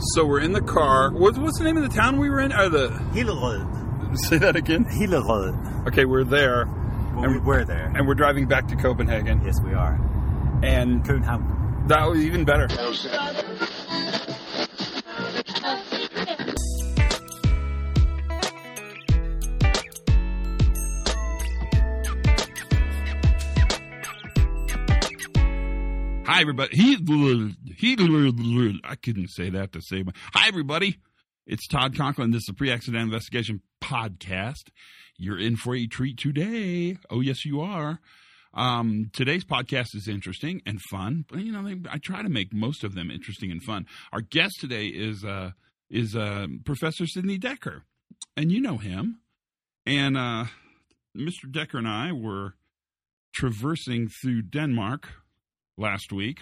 So we're in the car. What's, what's the name of the town we were in? Or the Hillerød. say that again? Hillerød. Okay, we're there, Well, we were there. and we're driving back to Copenhagen, Yes, we are. and København. that was even better. Hi, everybody. He, he, I couldn't say that to save my. Hi, everybody. It's Todd Conklin. This is the Pre Accident Investigation Podcast. You're in for a treat today. Oh, yes, you are. Um, today's podcast is interesting and fun. You know, I try to make most of them interesting and fun. Our guest today is uh, is uh, Professor Sidney Dekker, and you know him. And uh, Mr. Dekker and I were traversing through Denmark last week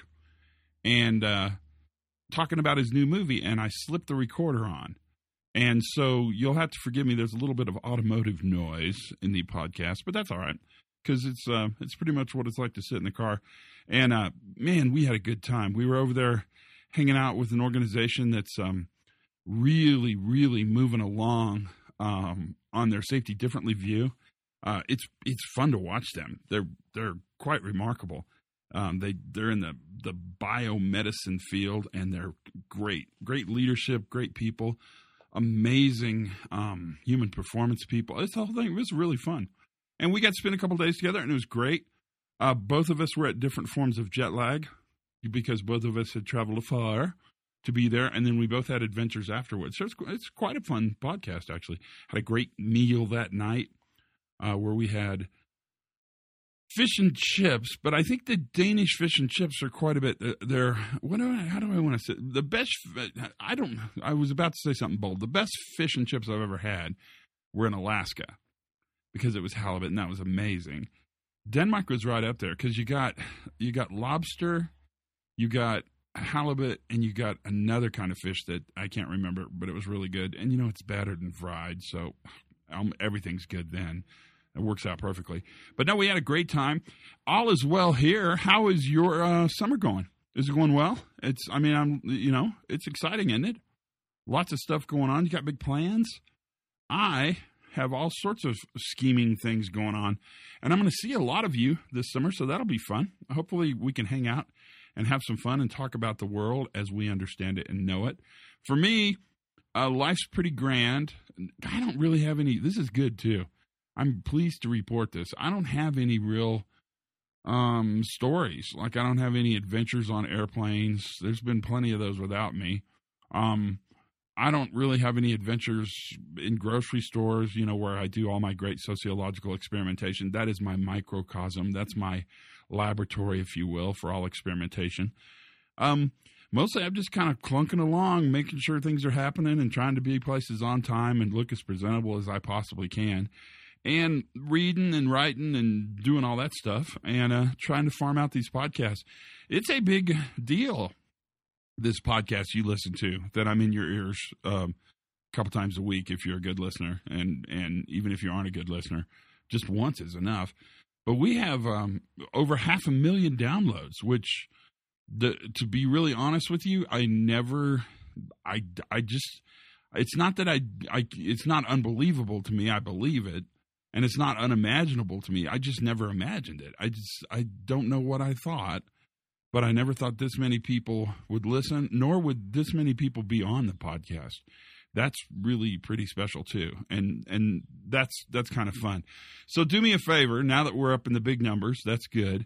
and uh, talking about his new movie, and I slipped the recorder on. And so you'll have to forgive me. There's a little bit of automotive noise in the podcast, but that's all right because it's uh, it's pretty much what it's like to sit in the car. And uh, man, we had a good time. We were over there hanging out with an organization that's um, really, really moving along um, on their safety differently view. Uh, it's it's fun to watch them. They're they're quite remarkable. Um, they they're in the the biomedicine field and they're great, great leadership, great people, amazing um, human performance people. This whole thing it was really fun, and we got to spend a couple days together, and it was great. Uh, both of us were at different forms of jet lag because both of us had traveled afar to be there, and then we both had adventures afterwards. So it's, it's quite a fun podcast, actually. Had a great meal that night uh, where we had fish and chips, but I think the Danish fish and chips are quite a bit. uh, They're what do I? How do I want to say the best? I don't. I was about to say something bold. The best fish and chips I've ever had were in Alaska because it was halibut, and that was amazing. Denmark was right up there because you got you got lobster, you got halibut, and you got another kind of fish that I can't remember, but it was really good. And you know it's battered and fried, so um, everything's good then. It works out perfectly. But no, we had a great time. All is well here. How is your uh, summer going? Is it going well? It's. I mean, I'm. You know, it's exciting, isn't it? Lots of stuff going on. You got big plans. I have all sorts of scheming things going on, and I'm going to see a lot of you this summer, so that'll be fun. Hopefully, we can hang out and have some fun and talk about the world as we understand it and know it. For me, uh, life's pretty grand. I don't really have any. This is good too. I'm pleased to report this. I don't have any real um, stories. Like I don't have any adventures on airplanes. There's been plenty of those without me. Um, I don't really have any adventures in grocery stores, you know, where I do all my great sociological experimentation. That is my microcosm. That's my laboratory, if you will, for all experimentation. Um, mostly I'm just kind of clunking along, making sure things are happening and trying to be places on time and look as presentable as I possibly can. And reading and writing and doing all that stuff and uh, trying to farm out these podcasts. It's a big deal this podcast you listen to that I'm in your ears um, a couple times a week if you're a good listener, and and even if you aren't a good listener, just once is enough. But we have um, over half a million downloads, which, the, to be really honest with you, I never, I I just, it's not that I I it's not unbelievable to me. I believe it. And it's not unimaginable to me. I just never imagined it. I just I don't know what I thought but I never thought this many people would listen, nor would this many people be on the podcast. That's really pretty special too, and and that's that's kind of fun. So do me a favor, now that we're up in the big numbers, that's good.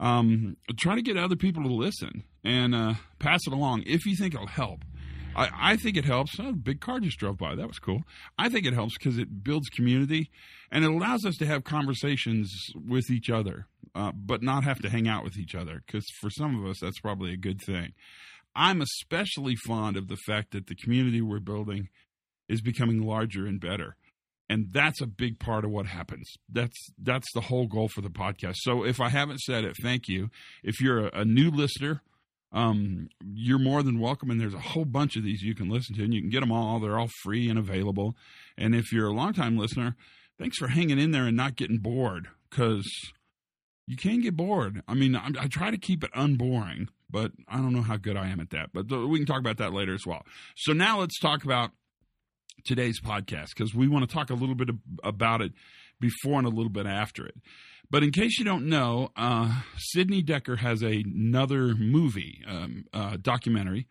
Um, try to get other people to listen and uh, pass it along if you think it'll help. I, I think it helps. Oh, big car just drove by. That was cool. I think it helps because it builds community and it allows us to have conversations with each other, uh, but not have to hang out with each other. Because for some of us, that's probably a good thing. I'm especially fond of the fact that the community we're building is becoming larger and better. And that's a big part of what happens. That's that's the whole goal for the podcast. So if I haven't said it, thank you. If you're a, a new listener, um, you're more than welcome. And there's a whole bunch of these you can listen to, and you can get them all. They're all free and available. And if you're a longtime listener, thanks for hanging in there and not getting bored because you can get bored. I mean, I, I try to keep it unboring, but I don't know how good I am at that. But th- we can talk about that later as well. So now let's talk about today's podcast because we want to talk a little bit ab- about it before and a little bit after it. But in case you don't know, uh, Sidney Dekker has another movie, um, uh, documentary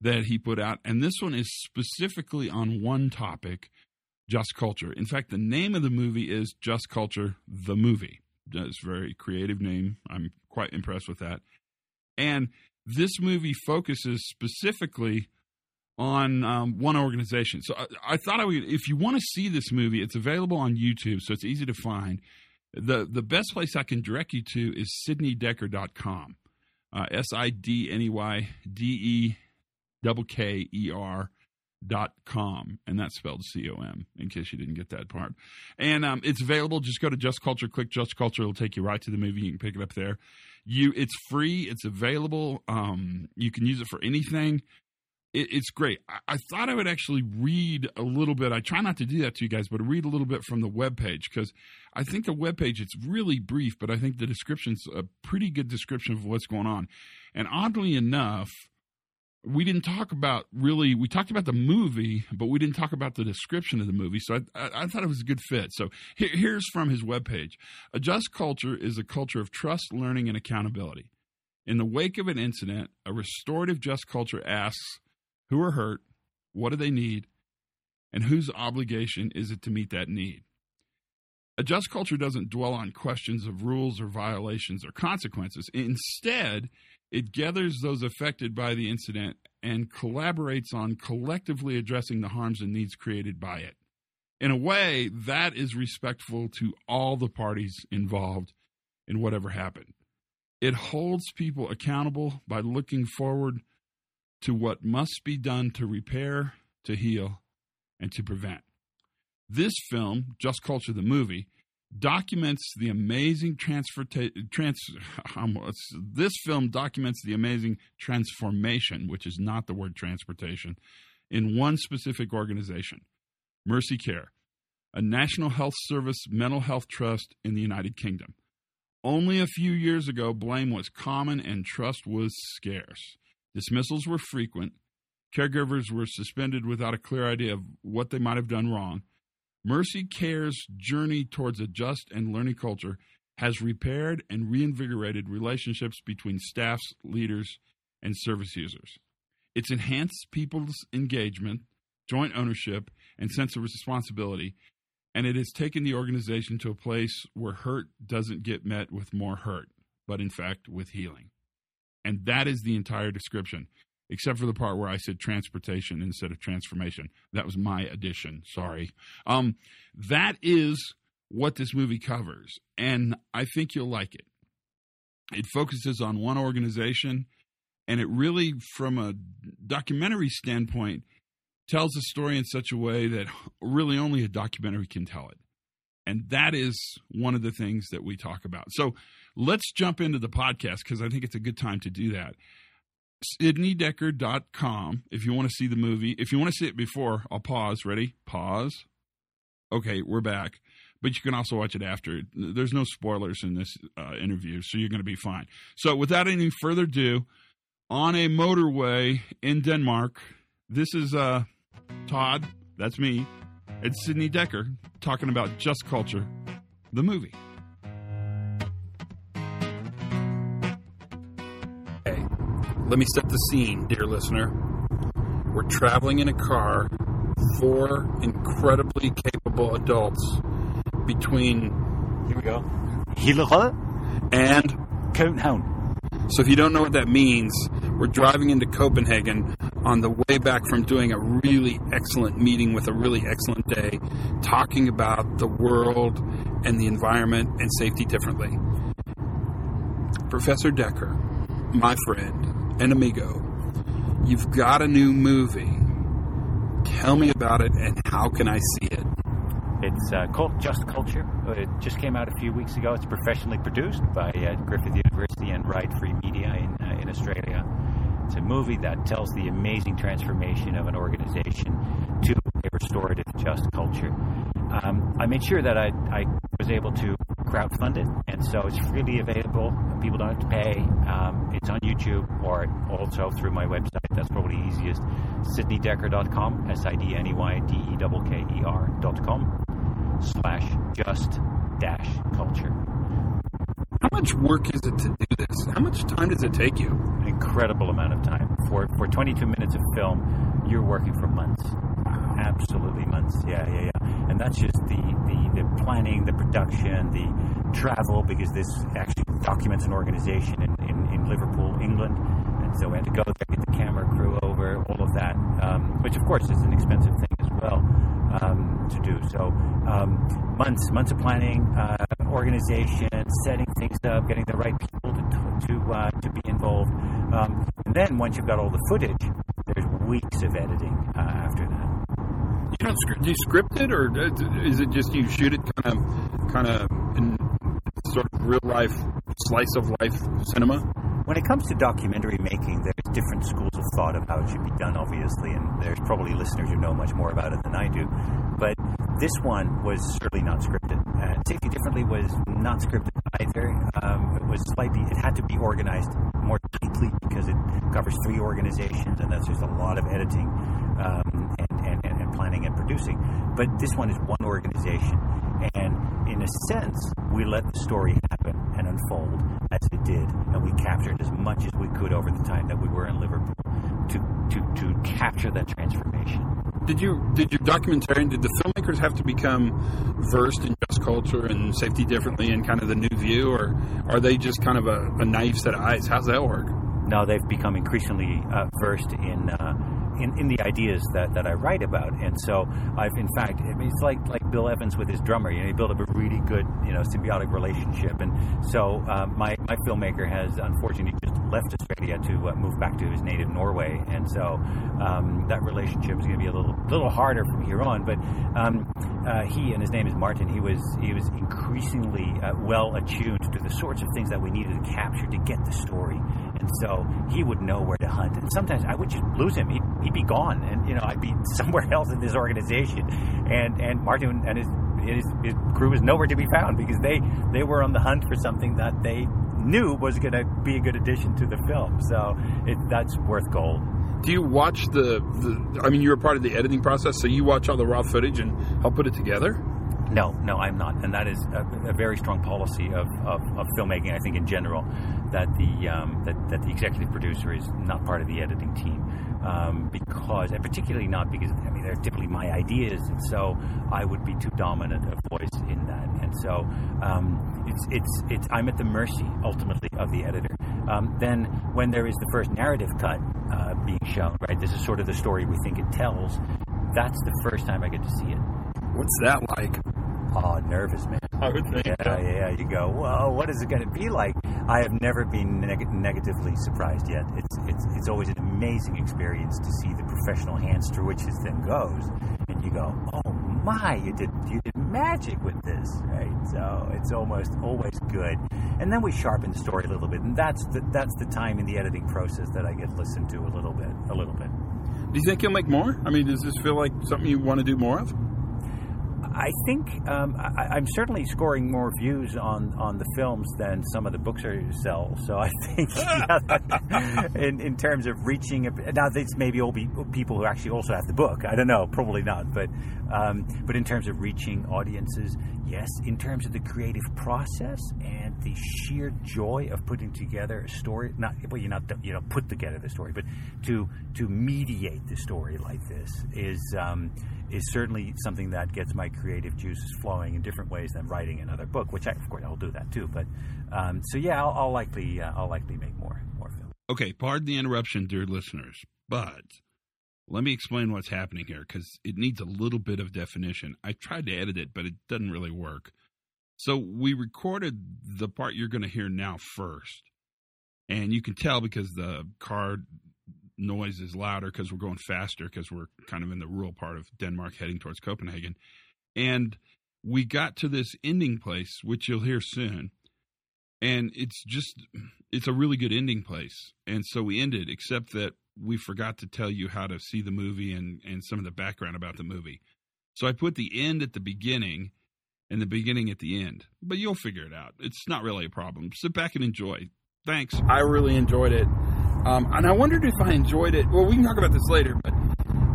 that he put out, and this one is specifically on one topic just culture. In fact, the name of the movie is Just Culture, the movie. It's a very creative name. I'm quite impressed with that. And this movie focuses specifically on um, one organization. So I, I thought I would, if you want to see this movie, it's available on YouTube, so it's easy to find. The, the best place I can direct you to is sidneydekker.com. Uh, S I D N E Y D E K E R dot com. And that's spelled c-o-m in case you didn't get that part. And um, it's available. Just go to just culture click just culture. It'll take you right to the movie. You can pick it up there. You it's free. It's available. Um, you can use it for anything it, it's great. I, I thought i would actually read a little bit. I try not to do that to you guys but read a little bit from the web page because i think the web page it's really brief but i think the description's a pretty good description of what's going on. And oddly enough we didn't talk about really we talked about the movie but we didn't talk about the description of the movie. So i, I, I thought it was a good fit. So here, here's from his webpage a just culture is a culture of trust learning and accountability. In the wake of an incident a restorative just culture asks who are hurt what do they need and whose obligation is it to meet that need a just culture doesn't dwell on questions of rules or violations or consequences instead it gathers those affected by the incident and collaborates on collectively addressing the harms and needs created by it. In a way, that is respectful to all the parties involved in whatever happened. It holds people accountable by looking forward to what must be done to repair, to heal, and to prevent. This film, Just Culture the Movie, documents the amazing transfer trans this film documents the amazing transformation which is not the word transportation in one specific organization Mersey Care a national health service mental health trust in the united kingdom only a few years ago blame was common and trust was scarce dismissals were frequent caregivers were suspended without a clear idea of what they might have done wrong Mersey Care's journey towards a just and learning culture has repaired and reinvigorated relationships between staffs, leaders, and service users. It's enhanced people's engagement, joint ownership, and sense of responsibility, and it has taken the organization to a place where hurt doesn't get met with more hurt, but in fact with healing. And that is the entire description except for the part where I said transportation instead of transformation. That was my addition. Sorry. Um, that is what this movie covers, and I think you'll like it. It focuses on one organization, and it really, from a documentary standpoint, tells the story in such a way that really only a documentary can tell it. And that is one of the things that we talk about. So let's jump into the podcast because I think it's a good time to do that sidneydekker.com if you want to see the movie. If you want to see it before, I'll pause. Ready? Pause. Okay, we're back. But you can also watch it after. There's no spoilers in this uh, interview, so you're going to be fine. So, without any further ado, on a motorway in Denmark, this is uh, Todd, that's me, and Sidney Dekker talking about Just Culture, the movie. Let me set the scene, dear listener. We're traveling in a car, four incredibly capable adults between. Here we go. Hillerød And. København. So if you don't know what that means, we're driving into Copenhagen on the way back from doing a really excellent meeting with a really excellent day, talking about the world and the environment and safety differently. Professor Dekker, my friend, and amigo, you've got a new movie. Tell me about it and how can I see it? It's uh, called Just Culture. It just came out a few weeks ago. It's professionally produced by uh, Griffith University and Right Free Media in, uh, in Australia. It's a movie that tells the amazing transformation of an organization to a restorative just culture. Um, I made sure that I, I was able to crowdfunded, and so it's freely available. People don't have to pay. Um, it's on YouTube or also through my website. That's probably easiest. SidneyDekker.com, S I D N E Y D E K K E R.com, slash just dash culture. How much work is it to do this? How much time does it take you? An incredible amount of time. For, for 22 minutes of film, you're working for months. Absolutely months. Yeah, yeah, yeah. And that's just the, the, the planning, the production, the travel, because this actually documents an organization in, in, in Liverpool, England. And so we had to go there, get the camera crew over, all of that, um, which of course is an expensive thing as well um, to do. So um, months, months of planning, uh, organization, setting things up, getting the right people to to uh, to be involved. Um, and then once you've got all the footage, there's weeks of editing uh. Don't script, do you script it, or is it just you shoot it kind of, kind of in sort of real life, slice of life cinema? When it comes to documentary making, there's different schools of thought of how it should be done, obviously, and there's probably listeners who know much more about it than I do. But this one was certainly not scripted. Uh, Safety Differently was not scripted either. Um, it was slightly, it had to be organized more tightly because it covers three organizations, and that's just a lot of editing um, and, producing. But this one is one organization, and in a sense, we let the story happen and unfold as it did, and we captured as much as we could over the time that we were in Liverpool to to, to capture that transformation. Did you did your documentarian did the filmmakers have to become versed in just culture and safety differently and kind of the new view, or are they just kind of a, a naive set of eyes? How's that work? Now they've become increasingly uh, versed in. Uh, in, in the ideas that, that I write about. And so I've, in fact, I mean, it's like, like Bill Evans with his drummer. You know, he built up a really good, you know, symbiotic relationship. And so um, my, my filmmaker has unfortunately just left Australia to uh, move back to his native Norway. And so um, that relationship is going to be a little, little harder from here on. But um, uh, he, and his name is Martin, he was, he was increasingly uh, well attuned to the sorts of things that we needed to capture to get the story. And so he would know where to hunt. And sometimes I would just lose him. He'd, he'd be gone, and you know I'd be somewhere else in this organization. And and Martin and his his, his crew was nowhere to be found because they they were on the hunt for something that they knew was going to be a good addition to the film. So it, that's worth gold. Do you watch the, the? I mean, you're a part of the editing process, so you watch all the raw footage and help put it together. No, no, I'm not, and that is a, a very strong policy of, of, of, filmmaking. I think in general that the um, that, that the executive producer is not part of the editing team um, because, and particularly not because I mean they're typically my ideas, and so I would be too dominant a voice in that, and so um, it's it's it's I'm at the mercy ultimately of the editor. Um, then when there is the first narrative cut uh, being shown, right, this is sort of the story we think it tells. That's the first time I get to see it. What's that like? Oh, nervous, man. I would think. Yeah, so. yeah. You go, well, what is it going to be like? I have never been neg- negatively surprised yet. It's it's it's always an amazing experience to see the professional hands through which this thing goes, and you go, oh my, you did you did magic with this, right? So it's almost always good. And then we sharpen the story a little bit, and that's the that's the time in the editing process that I get listened to a little bit, a little bit. Do you think you'll make more? I mean, does this feel like something you want to do more of? I think um, I, am certainly scoring more views on, on the films than some of the books I sell. So I think yeah, in, in terms of reaching, now this maybe all be people who actually also have the book. I don't know, probably not. But um, but in terms of reaching audiences, yes. In terms of the creative process and the sheer joy of putting together a story, not well, you not you know put together the story, but to to mediate the story like this is. Um, is certainly something that gets my creative juices flowing in different ways than writing another book, which I, of course I'll do that too. But um, so yeah, I'll, I'll likely uh, I'll likely make more more films. Okay, pardon the interruption, dear listeners, but let me explain what's happening here because it needs a little bit of definition. I tried to edit it, but it doesn't really work. So we recorded the part you're going to hear now first, and you can tell because the car noise is louder because we're going faster because we're kind of in the rural part of Denmark heading towards Copenhagen. And we got to this ending place, which you'll hear soon. And it's just, it's a really good ending place. And so we ended, except that we forgot to tell you how to see the movie and, and some of the background about the movie. So I put the end at the beginning and the beginning at the end. But you'll figure it out. It's not really a problem. Sit back and enjoy. Thanks. I really enjoyed it. Um, and I wondered if I enjoyed it. Well, we can talk about this later, but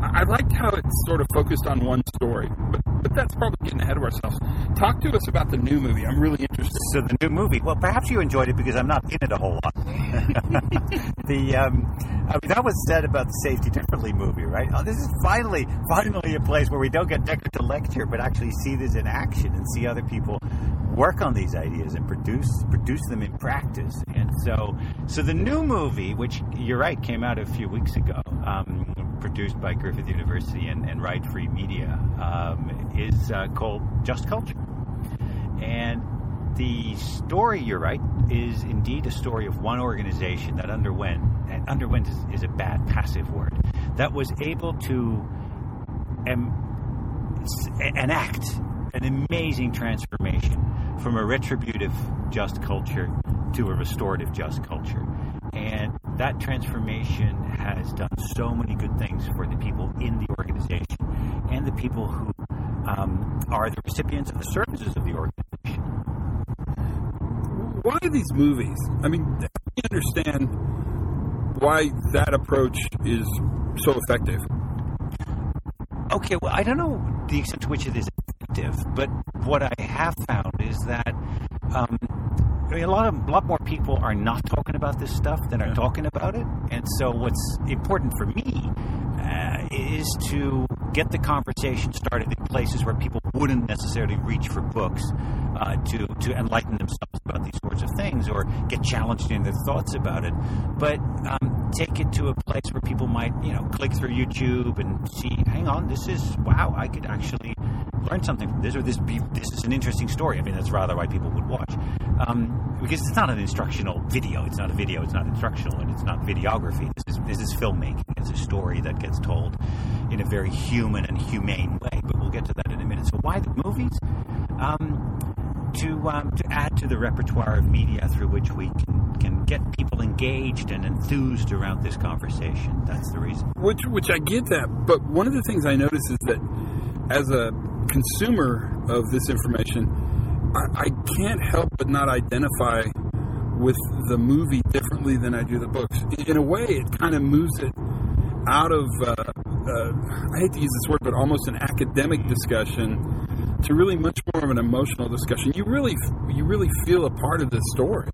I liked how it sort of focused on one story. But, but that's probably getting ahead of ourselves. Talk to us about the new movie. I'm really interested. So the new movie. Well, perhaps you enjoyed it because I'm not in it a whole lot. the um, I mean, that was said about the Safety Differently movie, right? Oh, this is finally, finally a place where we don't get Dekker to lecture, but actually see this in action and see other people work on these ideas and produce produce them in practice. And so, so the new movie, which you're right, came out a few weeks ago. Um, produced by Griffith University and, and Right Free Media, um, is uh, called Just Culture. And the story, you're right, is indeed a story of one organization that underwent, and underwent is, is a bad passive word, that was able to s- enact an amazing transformation from a retributive just culture to a restorative just culture. And that transformation has done so many good things for the people in the organization and the people who um, are the recipients of the services of the organization. Why are these movies? I mean, I understand why that approach is so effective. Okay, well, I don't know the extent to which it is effective, but what I have found is that um, I mean, a lot of a lot more people are not talking about this stuff than are talking about it, and so what's important for me uh, is to get the conversation started in places where people wouldn't necessarily reach for books uh, to to enlighten themselves about these sorts of things or get challenged in their thoughts about it, but um, take it to a place where people might you know click through YouTube and see, hang on, this is wow, I could actually learn something from this, or this be this is an interesting story. I mean, that's rather why people would watch, um, because it's not an instructional video. It's not a video. It's not instructional, and it's not videography. This is this is filmmaking. It's a story that gets told in a very human and humane way. But we'll get to that in a minute. So why the movies? Um, to um, to add to the repertoire of media through which we can can get people engaged and enthused around this conversation. That's the reason. Which, which I get that, but one of the things I notice is that as a consumer of this information, I, I can't help but not identify with the movie differently than I do the books. In, a way, it kind of moves it out of, uh, uh, I hate to use this word, but almost an academic discussion to really much more of an emotional discussion. You really, you really feel a part of this story,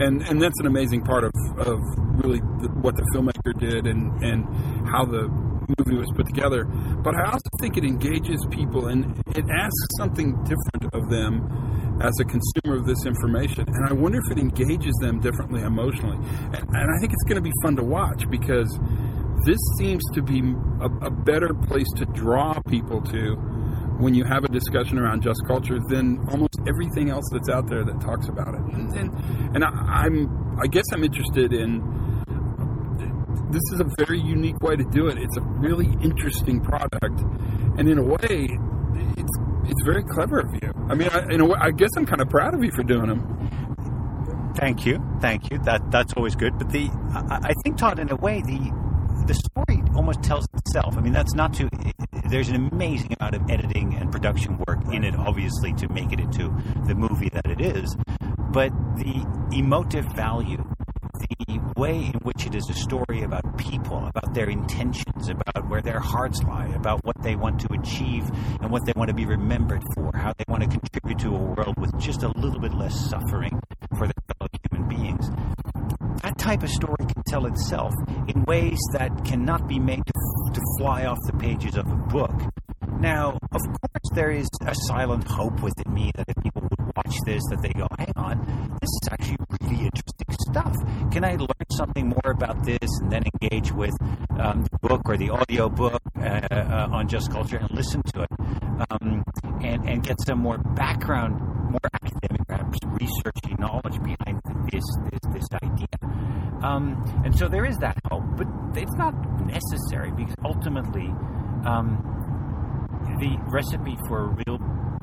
and and that's an amazing part of of really the, what the filmmaker did and and how the movie was put together. But I also think it engages people and it asks something different of them as a consumer of this information. And I wonder if it engages them differently emotionally. And, and I think it's going to be fun to watch because this seems to be a, a better place to draw people to when you have a discussion around just culture than almost everything else that's out there that talks about it. And and, and I, I'm I guess I'm interested in this is a very unique way to do it. It's a really interesting product, and in a way, it's it's very clever of you. I mean, I, in a way, I guess I'm kind of proud of you for doing them. Thank you, thank you. That that's always good. But the I, I think Todd, in a way, the the story almost tells itself. I mean, that's not to. There's an amazing amount of editing and production work in it, obviously, to make it into the movie that it is. But the emotive value, the way in which it is a story about people, about their intentions, about where their hearts lie, about what they want to achieve and what they want to be remembered for, how they want to contribute to a world with just a little bit less suffering for their fellow human beings that type of story can tell itself in ways that cannot be made to, to fly off the pages of a book. Now, of course, there is a silent hope within me that if people would watch this, that they go, hang on, this is actually really interesting stuff. Can I learn something more about this and then engage with um, the book or the audio book uh, uh, on Just Culture and listen to it um, and, and get some more background, more academic, perhaps researchy knowledge behind this, this, this idea. Um, and so there is that hope, but it's not necessary because ultimately um, the recipe for real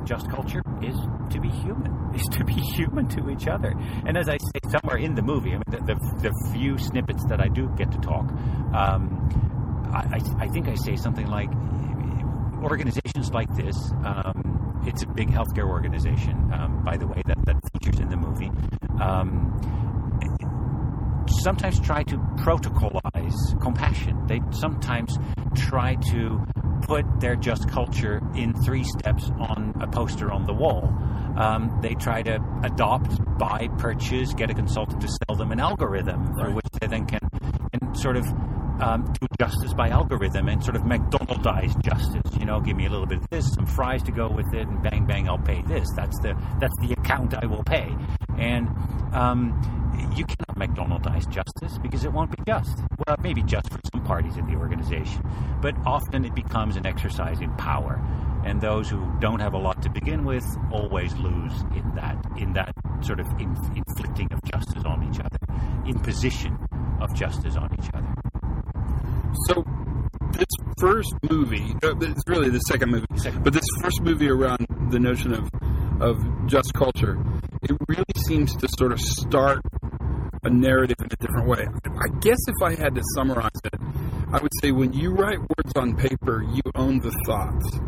just culture is to be human, is to be human to each other. And as I say somewhere in the movie, I mean, the, the, the few snippets that I do get to talk, um, I, I, I think I say something like, organizations like this, um, it's a big healthcare organization, um, by the way, that, that features in the movie. Um, sometimes try to protocolize compassion. They sometimes try to put their just culture in three steps on a poster on the wall. Um, they try to adopt, buy, purchase, get a consultant to sell them an algorithm through which they then can, can sort of um, do justice by algorithm and sort of McDonaldize justice. You know, give me a little bit of this, some fries to go with it, and bang bang, I'll pay this. That's the that's the account I will pay. And um, you cannot McDonaldize justice because it won't be just. Well, it may be just for some parties in the organization, but often it becomes an exercise in power. And those who don't have a lot to begin with always lose in that in that sort of in, inflicting of justice on each other, imposition of justice on each other. So this first movie, uh, it's really the second movie, Second. but this first movie around the notion of of just culture, it really seems to sort of start a narrative in a different way. I guess if I had to summarize it, I would say when you write words on paper, you own the thoughts.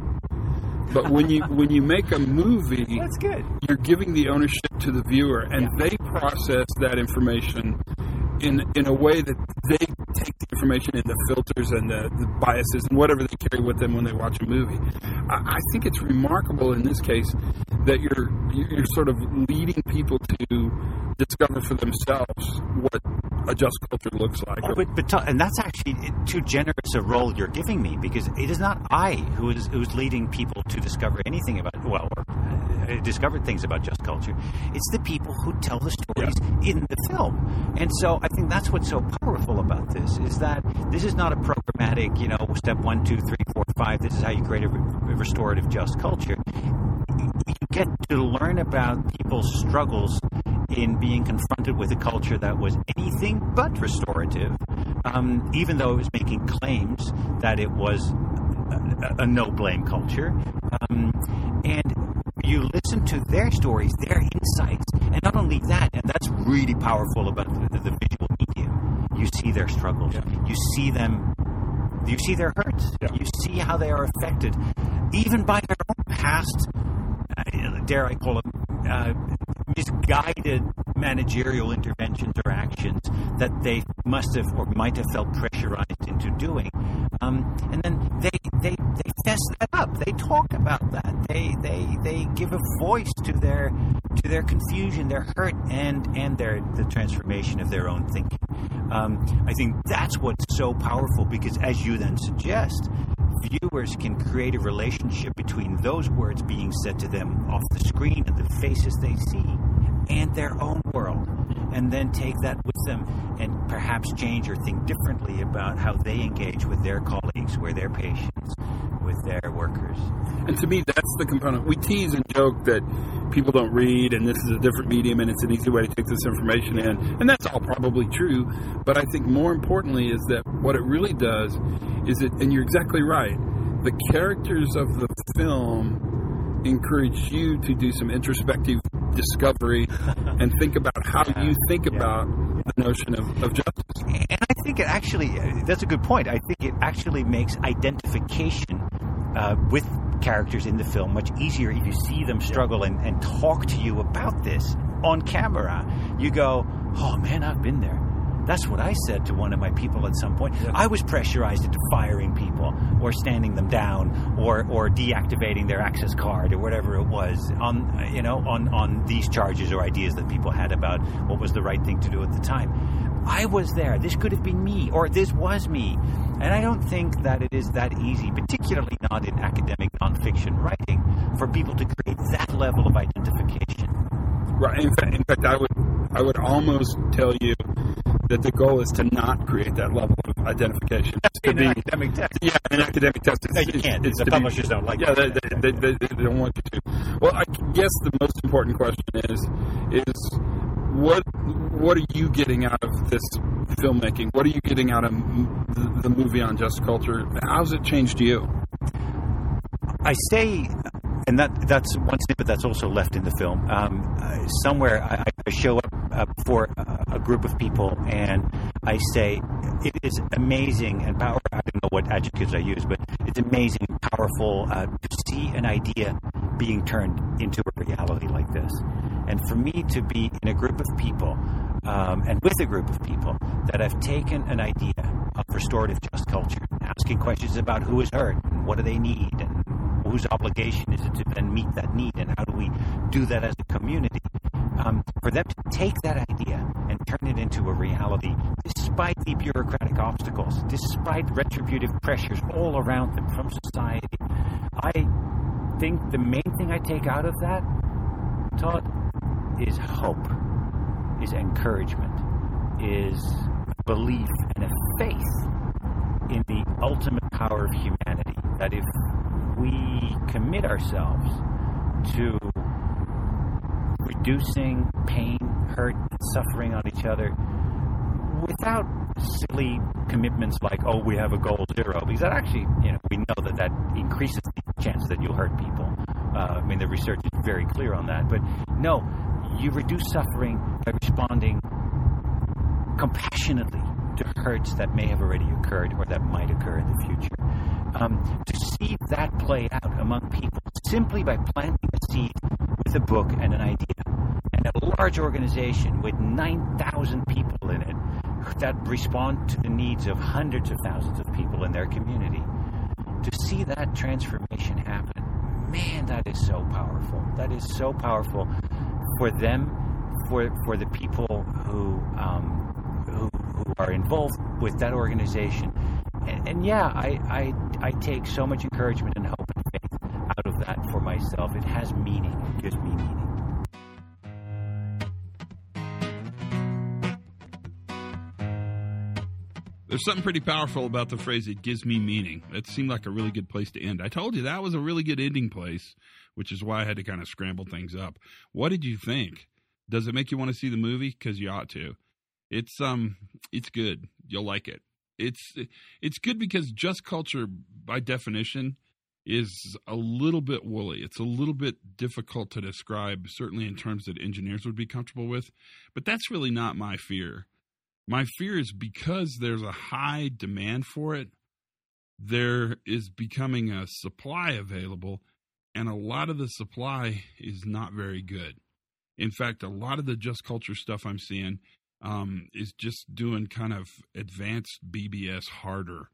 But when you when you make a movie, That's good. you're giving the ownership to the viewer, and they process that information in in a way that they take the information in the filters and the, the biases and whatever they carry with them when they watch a movie. I, I think it's remarkable in this case that you're you're sort of leading people to discover for themselves what a just culture looks like. Oh, but, but t- and that's actually too generous a role you're giving me because it is not I who is who's leading people to discover anything about well or uh, discover things about just culture. It's the people who tell the stories in the film, and so I think that's what's so powerful about this is that this is not a programmatic, you know, step one, two, three, four, five. This is how you create a re- restorative just culture. You get to learn about people's struggles in being confronted with a culture that was anything but restorative, um, even though it was making claims that it was a, a no blame culture. Um, and you listen to their stories, their insights, and not only that, and that's really powerful about the, the visual medium. You see their struggles, you see them, you see their hurts, you see how they are affected, even by their own past uh, dare I call them, uh, misguided managerial interventions or actions that they must have or might have felt pressurized into doing. Um, and then they, they, they fess that up. They talk about that. They, they, they give a voice to their, to their confusion, their hurt, and, and their, the transformation of their own thinking. Um, I think that's what's so powerful because, as you then suggest, viewers can create a relationship between those words being said to them off the screen and the faces they see and their own world and then take that with them and perhaps change or think differently about how they engage with their colleagues with their patients with their workers And to me, that's the component. We tease and joke that people don't read, and this is a different medium, and it's an easy way to take this information in. And that's all probably true. But I think more importantly is that what it really does is it, and you're exactly right, the characters of the film encourage you to do some introspective discovery and think about how you think about the notion of, of justice. and I think it actually that's a good point. I think it actually makes identification uh, with characters in the film much easier if you see them struggle and, and talk to you about this on camera. You go, "Oh man, I've been there." That's what I said to one of my people at some point. I was pressurized into firing people or standing them down or, or deactivating their access card or whatever it was on you know on, on these charges or ideas that people had about what was the right thing to do at the time. I was there. This could have been me or this was me. And I don't think that it is that easy, particularly not in academic nonfiction writing, for people to create that level of identification. Right. In fact, in fact, I would I would almost tell you that the goal is to not create that level of identification. It's to In be- an academic text. Yeah, an academic test. It's, No, you can't. it's The to be- don't like Yeah, that. they, they, they, they, they don't want you to. Well, I guess the most important question is is what what are you getting out of this filmmaking? What are you getting out of the, the movie on just culture? How's it changed you? I say, and that that's one snippet that's also left in the film. Um, uh, somewhere I, I show up uh, for a, group of people, and I say, "It is amazing and power." I don't know what adjectives I use, but it's amazing, powerful uh, to see an idea being turned into a reality like this. And for me to be in a group of people um, and with a group of people that have taken an idea of restorative just culture, asking questions about who is hurt and what do they need and whose obligation is it to then meet that need and how do we do that as a community. Um, for them to take that idea turn it into a reality, despite the bureaucratic obstacles, despite retributive pressures all around them from society, I think the main thing I take out of that, Todd, is hope, is encouragement, is belief and a faith in the ultimate power of humanity. That if we commit ourselves to reducing pain, hurt, and suffering on each other without silly commitments like, oh, we have a goal zero, because that actually, you know, we know that that increases the chance that you'll hurt people. Uh, I mean, the research is very clear on that. But no, you reduce suffering by responding compassionately to hurts that may have already occurred or that might occur in the future. Um, to see that play out among people simply by planting a seed a book and an idea, and a large organization with 9,000 people in it that respond to the needs of hundreds of thousands of people in their community. To see that transformation happen, man, that is so powerful. That is so powerful for them, for for the people who um, who, who are involved with that organization. And, and yeah, I, I I take so much encouragement and hope out of that for myself. It has meaning. It gives me meaning. There's something pretty powerful about the phrase, it gives me meaning. That seemed like a really good place to end. I told you that was a really good ending place, which is why I had to kind of scramble things up. What did you think? Does it make you want to see the movie? Because you ought to. It's um, it's good. You'll like it. It's it's good because just culture, by definition, is a little bit woolly. It's a little bit difficult to describe, certainly in terms that engineers would be comfortable with. But that's really not my fear. My fear is because there's a high demand for it, there is becoming a supply available, and a lot of the supply is not very good. In fact, a lot of the just culture stuff I'm seeing um, is just doing kind of advanced BBS harder.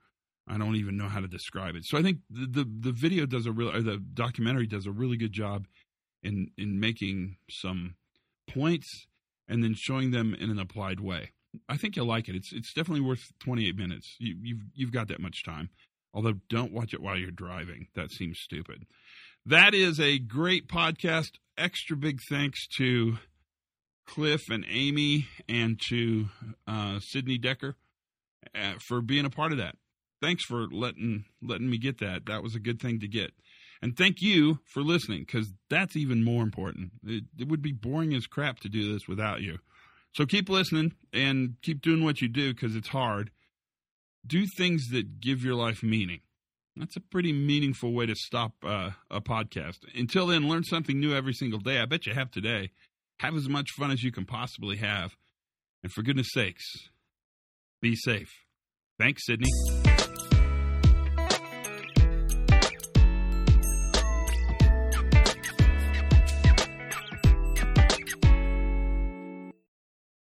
I don't even know how to describe it. So I think the the, the video does a real, the documentary does a really good job in in making some points and then showing them in an applied way. I think you'll like it. It's it's definitely worth 28 minutes. You, you've you've got that much time. Although don't watch it while you're driving. That seems stupid. That is a great podcast. Extra big thanks to Cliff and Amy and to uh, Sidney Dekker uh, for being a part of that. Thanks for letting letting me get that. That was a good thing to get. And thank you for listening because that's even more important. It, it would be boring as crap to do this without you. So keep listening and keep doing what you do because it's hard. Do things that give your life meaning. That's a pretty meaningful way to stop uh, a podcast. Until then, learn something new every single day. I bet you have today. Have as much fun as you can possibly have. And for goodness sakes, be safe. Thanks, Sidney.